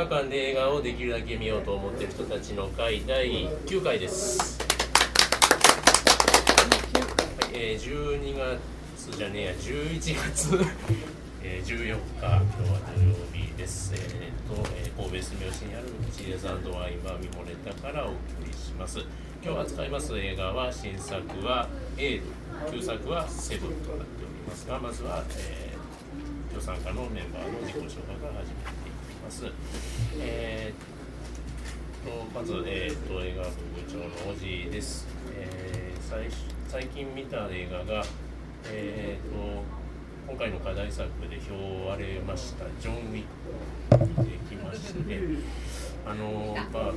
画館で映画をできるだけ見ようと思っている人たちの会第9回です、はいえー、12月じゃねえや11月、えー、14日今日は土曜日です、えーとえー神戸住吉にあるチーズワインバーミモレタからお送りします。今日扱います映画は新作は「エール」旧作は「セブン」となっておりますがまずは、えー今日参加のメンバーの自己紹介から始めていきます。えー、とまず、えー、と映画部部長のおじいです。えー最最近見た映画が、えー、と今回の課題作で票割れました「ジョン・ウィック」見てきまして、あのまああの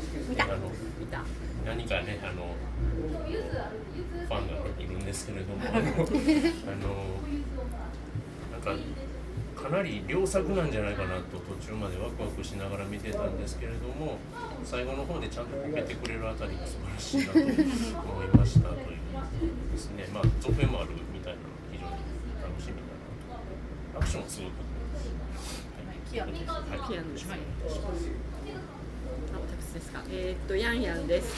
何かねあのファンがいるんですけれども あのあのなんかかなり良作なんじゃないかなと途中までワクワクしながら見てたんですけれども最後の方でちゃんとこけてくれるあたりが素晴らしいなと思いましたというですねまあ続編もあるみたいなの非常に楽しみだなとアクションすごくキアヌです。はいキアヌです。あ、私ですか？えーっとヤンヤンです。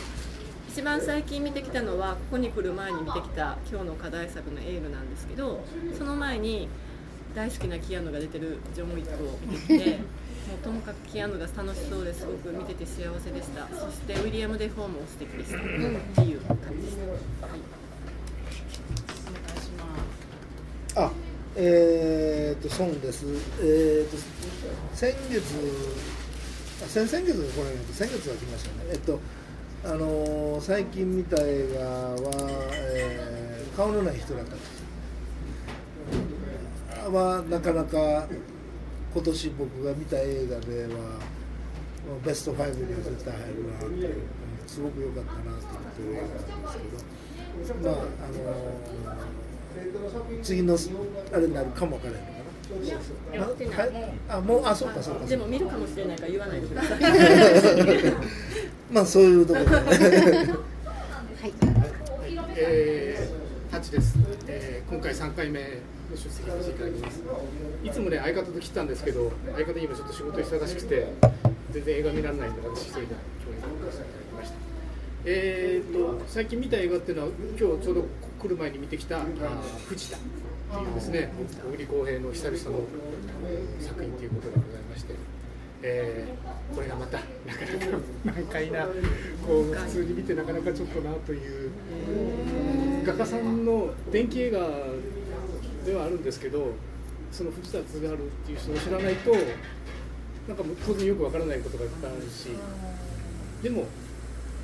一番最近見てきたのはここに来る前に見てきた今日の課題作のエールなんですけど、その前に大好きなキアヌが出てるジョン・ウィックを見てきて、もうともかくキアヌが楽しそうですごく見てて幸せでした。そしてウィリアム・デフォーも素敵でした。っていう感じでした。はいします。あ、えー、と、ソンです。えー、と、先月、あ先々月が来ないけど、先月が来ましたね。えっと、あのー最近見た映画は、えー顔のない人だったです。は、なかなか、今年僕が見た映画では、ベスト5には絶対入るなって、すごく良かったなって言ってる映画なんですけど、まあ、あのー次のあれになるかもわからないのかな。やってないはいあもうあそうかそうかでも見るかもしれないから言わないでください。まあそういうところで、えー、タッチです、えー今回3回目の出席させていただきます。いつもね相方と来てたんですけど相方今ちょっと仕事忙しくて全然映画見られないんで私一人で共演させていただきました。えー、と最近見た映画っていうのは今日ちょうど来る前に見てきた「藤田」っていうですね小栗浩平の久々の作品ということでございましてえーこれがまたなかなか難解なこう普通に見てなかなかちょっとなという。画家さんの電気映画ではあるんですけどその藤田津があるっていう人を知らないとなんか当然よくわからないことがいっぱいあるしでも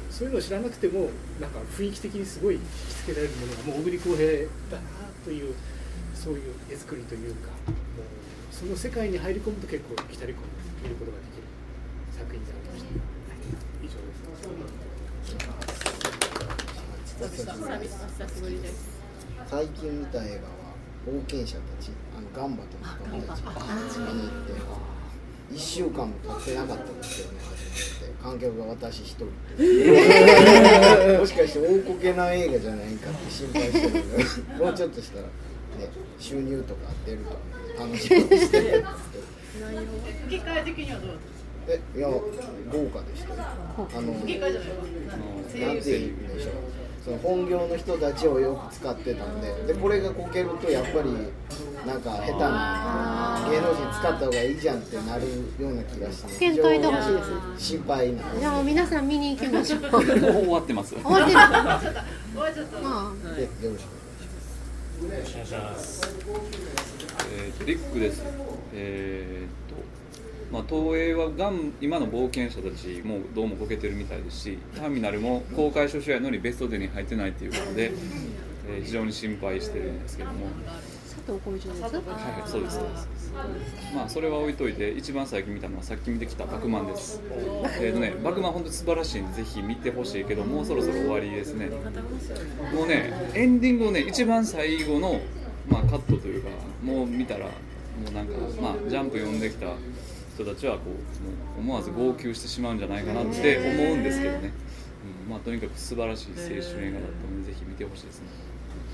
そういうのを知らなくてもなんか雰囲気的にすごい引きつけられるものがもう小栗浩平だなというそういう絵作りというかもうその世界に入り込むと結構浸り込んで見ることができる作品でありました。以上です。久々久しぶりです。最近見た映画は冒険者たちあのガンバとの友達見に行って1週間も経ってなかったんですよね始まって観客が私一人でもしか？して大こけな映画じゃないかって心配してるもうちょっとしたら、ね、収入とか出ると思楽しみにしてるんですけど結果的にはどうえいや豪華でしたよあのなんて言うんでしょうその本業の人たちをよく使ってたんででこれがこけるとやっぱりなんか下手な芸能人使った方がいいじゃんってなるような気がして検討いてほしいですね心配なんじゃあ皆さん見に行きましょう。も う終わってます。終わってる。終わっちゃったまあ、でよろしくお願いしますお願いしますえー、リックです。えーまあ、東映はガン今の冒険者たちもどうもこけてるみたいですし、ターミナルも公開初週やのにベスト10に入ってないっていうことで、えー非常に心配してるんですけども、佐藤浩市のやつ。はいはい、そうですそうです。まあそれは置いといて一番最近見たのはさっき見てきたバクマンです。えーとね、バクマン本当に素晴らしいんでぜひ見てほしいけどもうそろそろ終わりですね。もうねエンディングをね一番最後のまあカットというかもう見たらもうなんかまあジャンプ読んできた人たちはこうもう思わず号泣してしまうんじゃないかなって思うんですけどね。うん、まあとにかく素晴らしい青春映画だったのでぜひ見てほしいですね。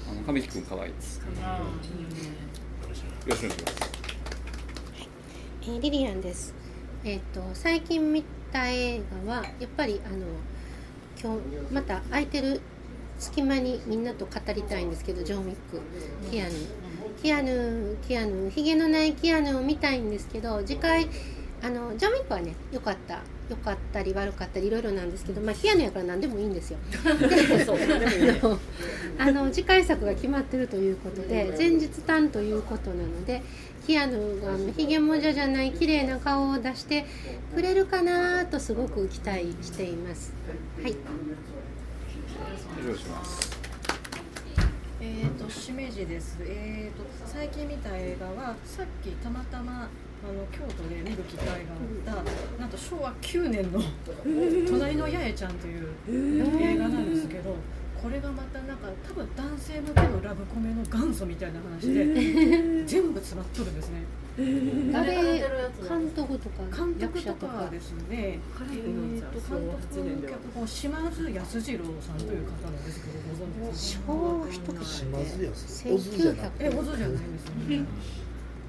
あの神木君可愛いです。よろしくお願いします。えーリリアンです。ええっ、と最近見た映画はやっぱりあの今日また空いてる隙間にみんなと語りたいんですけどジョン・ウィックキアヌキアヌキアヌひげのないキアヌを見たいんですけど次回あのジョン・ウィックはね良かった。良かったり悪かったりいろいろなんですけど、まあ、キアヌやから何でもいいんですよ。あの次回作が決まってるということで前日短ということなのでキアヌがあのひげもじゃじゃない綺麗な顔を出してくれるかなとすごく期待しています。はい、以上しますえー、としめじです、えー、と最近見た映画はさっきたまたまあの京都で見る機会があったなんと昭和9年の「隣の八重ちゃん」という映画なんですけどこれがまたなんか多分男性向けのラブコメの元祖みたいな話で全部詰まっとるんですね。あれ誰が出てるやつ監督とか監督役者とかですね彼えー、と監督脚本島津康次郎さんという方なんですけどご存知ですか昭和一口島津で康オズじゃないんですよね。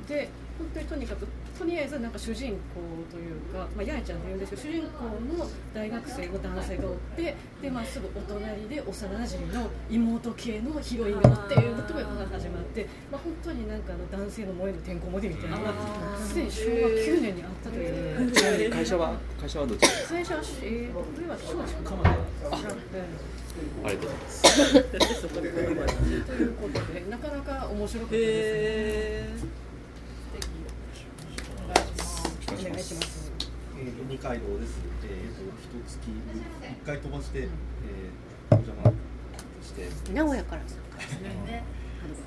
で、本当にとにかく、とりあえずなんか主人公というか、まあ、八重ちゃんというんですけど、主人公の大学生の男性がおって、で、まあ、すぐお隣で幼馴染の妹系のヒロインがおっていうところが始まって、まあ、本当になんかあの男性の萌えのてんこ盛りみたいなのが、すでに昭和9年にあったという。会社は会社はどち？ら最初は、えー、これは松竹鎌田あありがとうございます。ということで、なかなか面白かったです。へお願いします。えー、二階堂です。えー、と一月一回飛ばして、えー、お邪魔して、名古屋から参加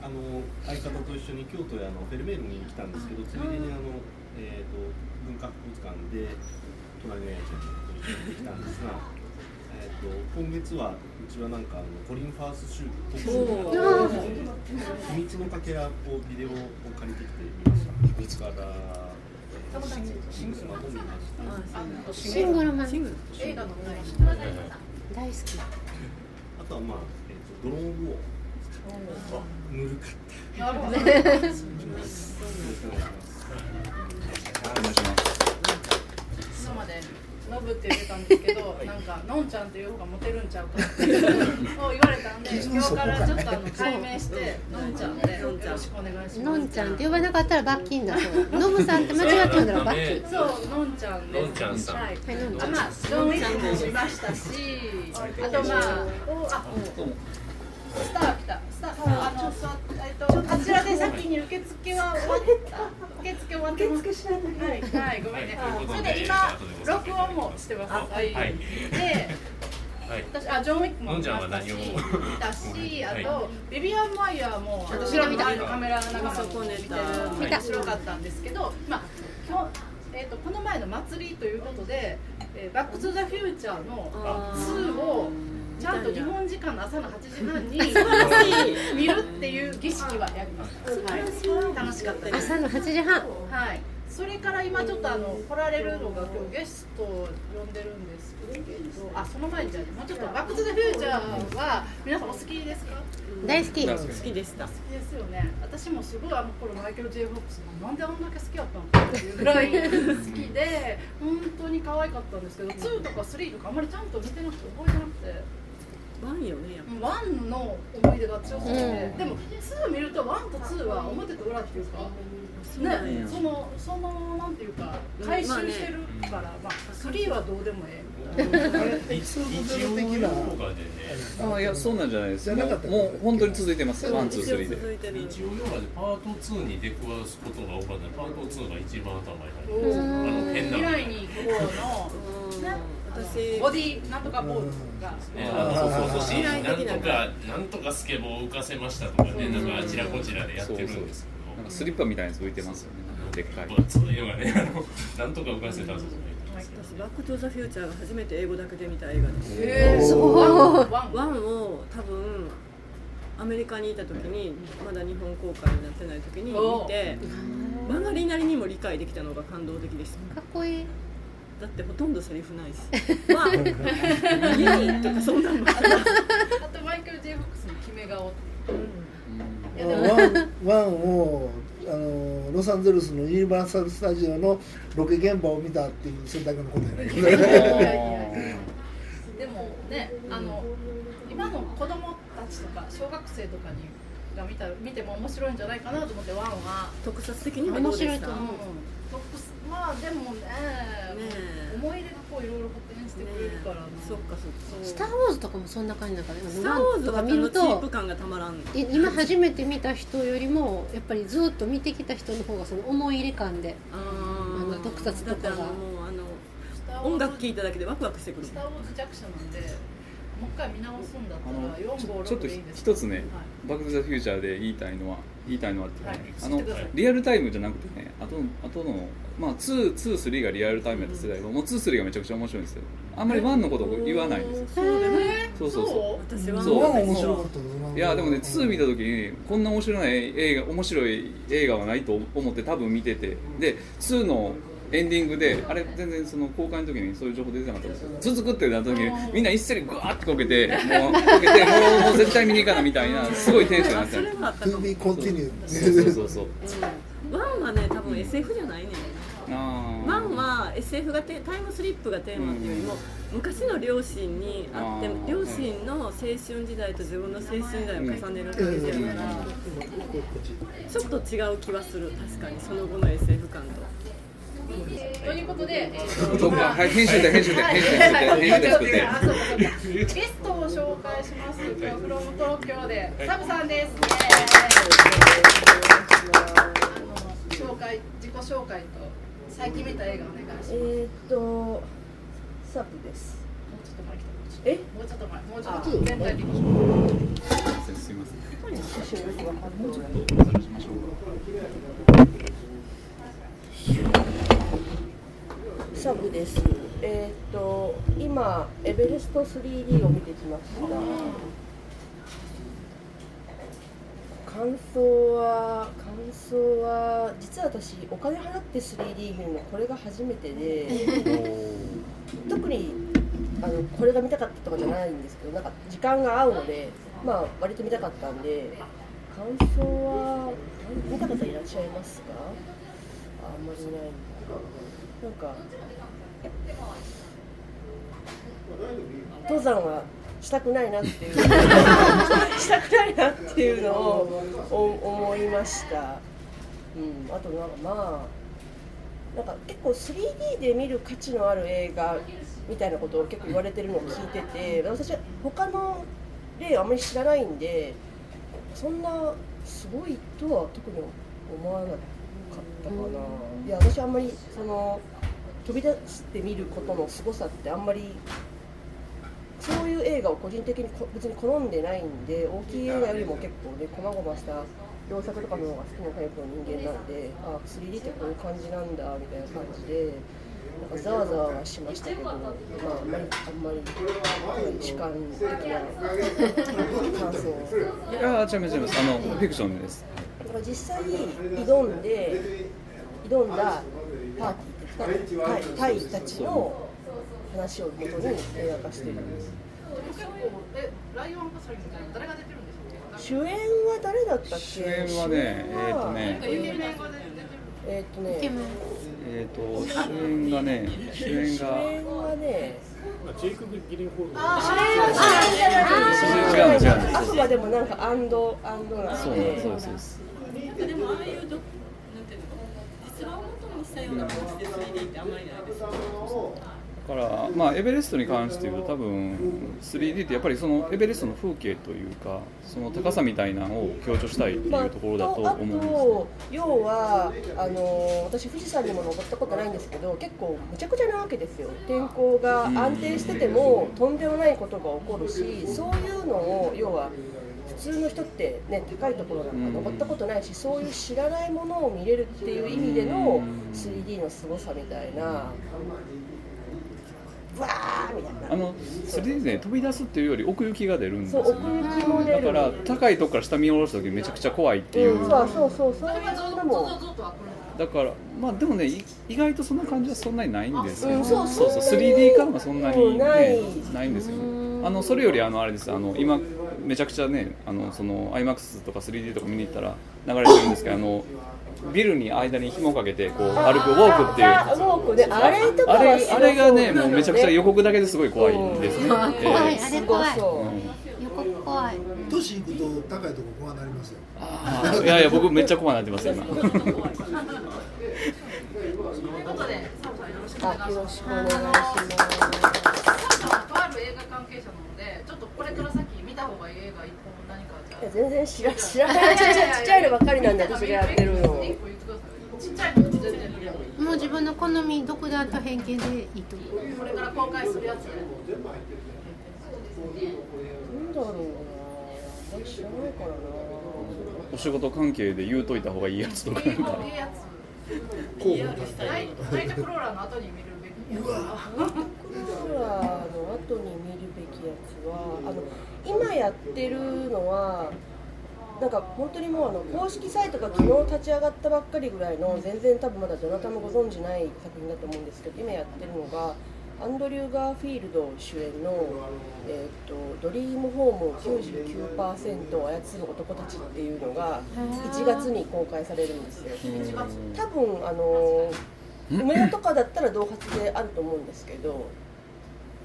あの相方と一緒に京都へあのフェルメールに来たんですけど、ついでにあのえっ、と文化博物館で隣のやちゃんと一緒に行ってきたんですが、えっ、と今月はうちはなんかあのコリンファース州特集秘密のかけらをビデオを借りてきてみました。秘密から、えー、シンシングルマン。シングル映画の大好き。あとはまあ、えー、とドローンウォー。ぬるかった。なるほど。お願いします。今までノブって言ってたんですけど、なんかのんちゃんっていう方がモテるんちゃうかって言われたんで、今日からちょっとあの解明してのんちゃんでよろしくお願いします。のんちゃんって呼ばなかったら罰金だそう。ノブさんって間違って呼んだら罰金。そう、のんちゃんです。のんちゃんさん。はい。はいのんちゃん。あまあ、ジョンウィックも見ましたし、あとまあ、おあ、スター来た。スター、あの、えっと、あちらで先に受付は終わった。受付終わって。受付しないはい、はい、ごめんね。それで今、録音もしてます。はい。はいで、はい私あジョンウィックものん見ましたし、ちゃんは何を見たし、あはいとビビアンマイヤーも私が見たカメラ長さも見てる面白かったんですけど、まあ今日えっ、とこの前の祭りということで、えーバックトゥザフューチャーのあ2をちゃんと日本時間の朝の8時半に見るっていう儀式はやりました。はい、楽しかったです。朝の8時半はい。それから今ちょっとあの来られるのが今日ゲストを呼んでるんですけど、あその前にじゃあもうちょっとバックトゥザフューチャーは皆さんお好きですか？大好き大好き好きでした好きですよね。私もすごいあの頃マイケル・ J・ フォックスがなんであんだけ好きだったのかっていうぐらい好きで本当に可愛かったんですけど、2とか3とかあんまりちゃんと見てなくて覚えてなくて。one よねやっ one の思い出が強すぎて、うん。でも2見ると one と2は表と裏っていうか、ね、そのそのなんていうか回収してるから、まあ3はどうでもええ。みたいな。一応的な。とかでねあいやそうなんじゃないです。かもうもう本当に続いてます one two three で。続いてる。一応要はパート2に出くわすことが多かったパート2が一番頭に入るあの変な未来に行こうのうん私ボディなんとかボールが。ね、あのそうそうそうなん的なとかなんとかスケボーを浮かせましたとかね、なんかあちらこちらでやってるんですけなんかスリッパみたいなやつ浮いてますよね。でっかい。ど、そういうのがね、あのなんとか浮かせたんですよね。私バックトゥザフューチャーが初めて英語だけで見た映画です。えー、そう。 one。one one を多分アメリカにいた時にまだ日本公開になってない時に見て曲がりなりにも理解できたのが感動的でした。かっこいいだってほとんどセリフないし。まあいいとかそんなのもあとマイケル・ J・ フォックスの決め顔。いやでも。ワンワンをあのロロサンゼルスのユニバーサル・スタジオのロケ現場を見たっていうそれだけのことやね。でもねあの今の子供たちとか小学生とかにが見た見ても面白いんじゃないかなと思ってワンは特撮的にはどうでした面白いと思う特殊まあでもねえ。思い入れがこういろいろ発展してくれるからな、そっかそっか。スター・ウォーズとかもそんな感じだからスター・ウォーズとかは見るとチープ感がたまらん。い今初めて見た人よりもやっぱりずっと見てきた人の方がその思い入れ感でああの特撮とかが。だってあのもうあの音楽聴いただけでワクワクしてくる。スター・ウォーズ弱者なんでもう一回見直すんだったら456ちょちょっとでいいんです一つねはい「バック・トゥ・ザ・フューチャー」で言いたいのは言いたいのはってね、はい。あの知ってください。リアルタイムじゃなくてねあとあとのまあ223がリアルタイムやった世代はもう23がめちゃくちゃ面白いんですよ。あんまり1のことを言わないんですよ。そうでね。そうそうそう。私は。そ面白かったですいやでもね2見た時にこんな面白い映画面白い映画はないと思って多分見てて。で2のエンディングであれ全然その公開の時にそういう情報出てなかったんですよ。続くってなった時にみんな一斉にグワーってこけてもうこけてもうもう絶対見に行かなみたいなすごいテンションになってたそれはあったか To も be continued そうそうそうそう。ワンはね多分 SF じゃないねワンは SF がテタイムスリップがテーマっていうよりも昔の両親にあって両親の青春時代と自分の青春時代を重ねる感じやからちょっと違う気はする確かにその後の SF 感と。ということで、えーそうかはい。編集で編集で編集ではい。編集でゲストを紹介します。今日フロム東京でサブさんです。自己紹介と最近見た映画お願いします。もうえーっと、サブです。ちょっと前来た。え？もうちょっと前、もうちょっと前全体的に。すいません写真がわかんないお話しましょうかサブです。えーっと、今、エベレスト 3D を見てきました。感想は、感想は、実は私、お金払って 3D 見るの、これが初めてで。特にあのこれが見たかったとかじゃないんですけどなんか時間が合うのでまあ割と見たかったんで感想は見た方いらっしゃいますか？ああんまりいないんだなんか登山はしたくないなっていう。したくないなっていうのをお思いました、うん、あとなんかまあなんか結構 3D で見る価値のある映画みたいなことを結構言われてるのを聞いてて私は他の例あんまり知らないんでそんなすごいとは特に思わなかったかな、いや私あんまりその飛び出して見ることの凄さってあんまりそういう映画を個人的にこ別に好んでないんで大きい映画よりも結構ね細々した良作とかの方が好きなタイプの人間なんであ 3D ってこういう感じなんだみたいな感じでなんかざわざわはしましたけど、まあ、あんまりあんまり主観的な感想を。いやー違います違いますあのフィクションですだから実際挑んで挑んだパーティータイたちの話をもとに映画化してるんです。結構えライオンパサリみたいな誰が出てるんでしょうか。主演は誰だったっけ？主演はねえーっとね。えーっとねえっ、と主演がね主演主が演はねジェイクブ・ギリンホール。あ違う違う違うあくまでもなんかアンドアンドなそうそうそうですでもああいうどなんていうの実話を元にしたような感じで 3D ってあんまりないですだからまあエベレストに関して言うと多分 3D ってやっぱりそのエベレストの風景というかその高さみたいなのを強調したいっていうところだとあ思うんですね。と要はあの私富士山にも登ったことないんですけど結構むちゃくちゃなわけですよ。天候が安定しててもとんでもないことが起こるしそういうのを要は普通の人って、ね、高いところなんか登ったことないし、そういう知らないものを見れるっていう意味での 3D の凄さみたいなわーみたいな。あの 3D で飛び出すっていうより奥行きが出るんですよそう奥行きも出る。だから高いとこから下見下ろした時めちゃくちゃ怖いっていう、うん、そうそうそうそういうのもだからまあでもねい意外とそんな感じはそんなにないんですよ、うんそう。そうそうそんなに 3D 感はそんなに、ね、ない。ないんですよあのそれよりあのあれです。あの今めちゃくちゃねあのその iMAX とか 3D とか見に行ったら流れてるんですけどあのビルに間に紐かけてこう歩くウォークっていう。あウォークねあれとかはあれあれがねもうめちゃくちゃ予告だけですごい怖いですね、怖いえあえれ怖い。予告怖い。年いくと高いとこ怖なりますよ。いやいや僕めっちゃ怖なってますよ。今ということで、よろしくお願いします。あよろしくお願い。しますサムさんはとある映画関係者なので、ちょっとこれから先見た方がいい映画一本何かじゃいや全然知ら知らないちっちゃいちっちゃいのばっかりなんで私がやってるの一個言ってください。ちっちゃいの全然見。もう自分の好み独断と偏見でいいと思うこれから公開するやつ。なんだろうなあ知らないからなお仕事関係で言うといた方がいいやつとかなんかいいやつ。いいやつ。ナイトクローラーの後に見るべきやつ。クローラーの後に見るべきやつはあの今やってるのはなんか本当にもうあの公式サイトが昨日立ち上がったばっかりぐらいの全然多分まだどなたもご存じない作品だと思うんですけど今やってるのがアンドリュー・ガーフィールド主演の「えー、とドリームホーム99%を操る男たち」っていうのが1月に公開されるんですよ。多分あの梅田とかだったら同発であると思うん。ですけど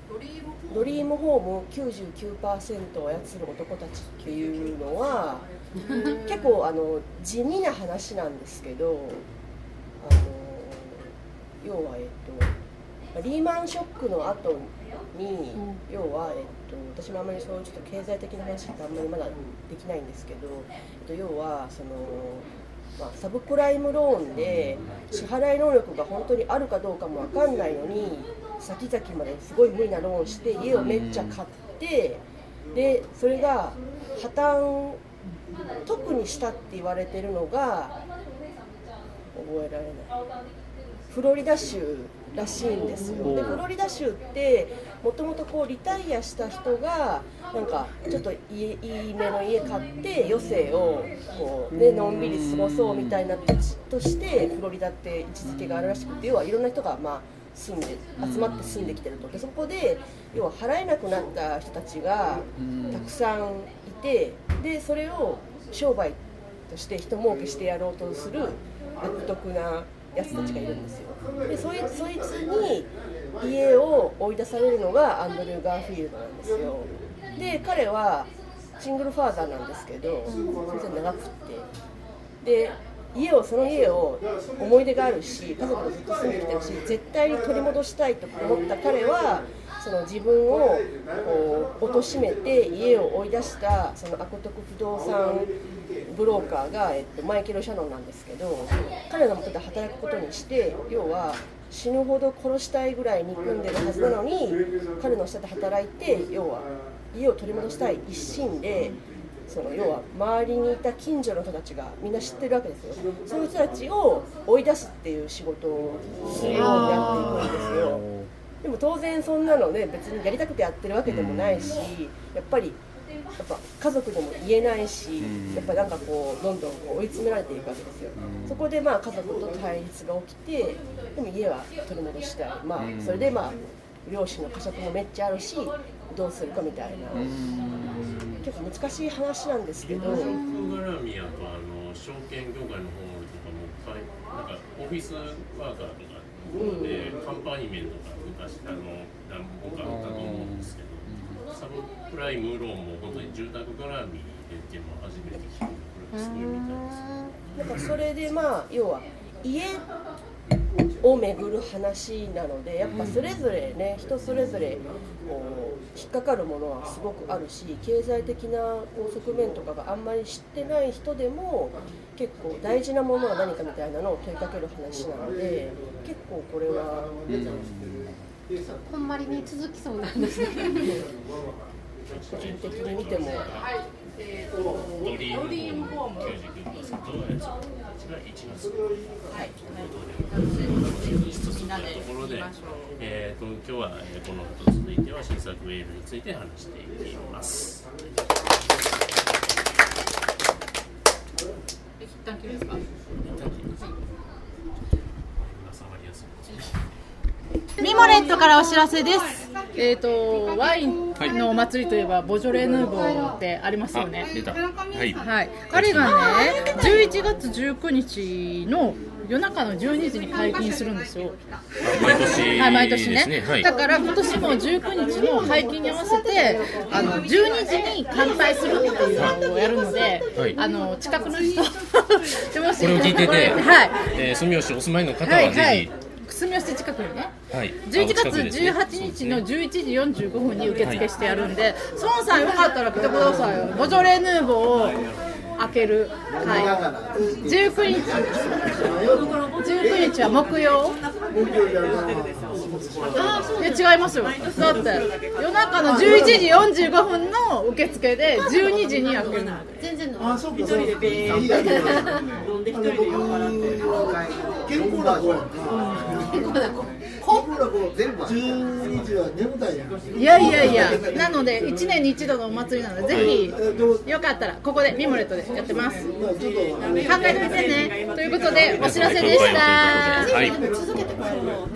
ドリームドリームホーム99%を操る男たちっていうのは結構あの地味な話なんですけどあの要はえっとリーマンショックの後に、要は、えっと、私もあんまりそういうちょっと経済的な話ってあんまりまだできないんですけど、えっと、要はその、まあ、サブプライムローンで支払い能力が本当にあるかどうかも分かんないのに先々まですごい無理なローンして家をめっちゃ買ってでそれが破綻特にしたって言われてるのが覚えられない。フロリダ州らしいんですよ。でフロリダ州ってもともとこうリタイアした人がなんかちょっといいめの家買って余生をこう、ね、のんびり過ごそうみたいな土地としてフロリダって位置づけがあるらしくて要はいろんな人がまあ住んで集まって住んできてると。でそこで要は払えなくなった人たちがたくさんいてでそれを商売として人儲けしてやろうとする悪徳なやつたちがいるんですよ。でそいそいつに家を追い出されるのがアンドリュー・ガーフィールドなんですよ。で彼はシングルファーザーなんですけど全然長くって。で家をその家を思い出があるし家族とずっと住んできてるし絶対に取り戻したいと思った彼はその自分をこう貶めて家を追い出したその悪徳不動産ブローカーが、えっと、マイケル・シャノンなんですけど彼のもとで働くことにして要は死ぬほど殺したいぐらい憎んでるはずなのに彼の下で働いて要は家を取り戻したい一心でその要は周りにいた近所の人たちがみんな知ってるわけですよ。そういう人たちを追い出すっていう仕事をするようになっていくんですよ。でも当然そんなのね別にやりたくてやってるわけでもないしやっぱりやっぱ家族でも言えないしやっぱなんかこうどんどんこう追い詰められていくわけですよ。そこでまあ家族と対立が起きてでも家は取り戻したいまあそれでまあ両親の過食もめっちゃあるしどうするかみたいな。結構難しい話なんですけど家族絡みやとあの証券業界の方とかもかいなん。かオフィスワーカーとかで、カンパニメントが昔あの何本かあったと思うん。ですけど、サブプライムローンも本当に住宅絡みでっていうのは初めて聞いてこれすごいみたいです。なんかそれでまあ要は家を巡る話なのでやっぱそれぞれね人それぞれこう引っかかるものはすごくあるし経済的な側面とかがあんまり知ってない人でも結構大事なものは何かみたいなのを問いかける話なので結構これはこんまりに続きそうなんですね個人的に見てもはい、えーと、ドリームホーム。99%のやつたちが1月はい、みんなでところで、えー、と今日は、えーこの後続いては新作ウェールについて話していきます。一旦切りますか？収まりやすいミモレットからお知らせです。えっ、とワインのお祭りといえばボジョレ・ヌーボーってありますよね。出たはいはい、あれがね、11月19日の夜中の12時に解禁するんですよ。毎年はい、毎年ね。ですねはいだから今年も19日の解禁に合わせて、あの12時に乾杯するっていうのをやるので、はいあの近くの人、もしこれを聞いてて、はい、えー住吉お住まいの方は、はいぜはいひ、、住吉近くにね。はい、11月あお近くですね18日の11時45分に受付してやるんで、孫さんよかったら来てくださいよ。ボジョレ・ヌーボーを開ける会。19日、19日は木曜。いや違いますよ。だって夜中の11時45分の受付で12時に開けるの。全然あそうかそうかいいや飲んで一人で酔っ払って健康健康な子全部12時は眠たいやんいやいやいや、なので1年に一度のお祭りなので、ぜひよかったらここでミモレットでやってます。考えてみてね。ということでお知らせでした。はい続けてこれも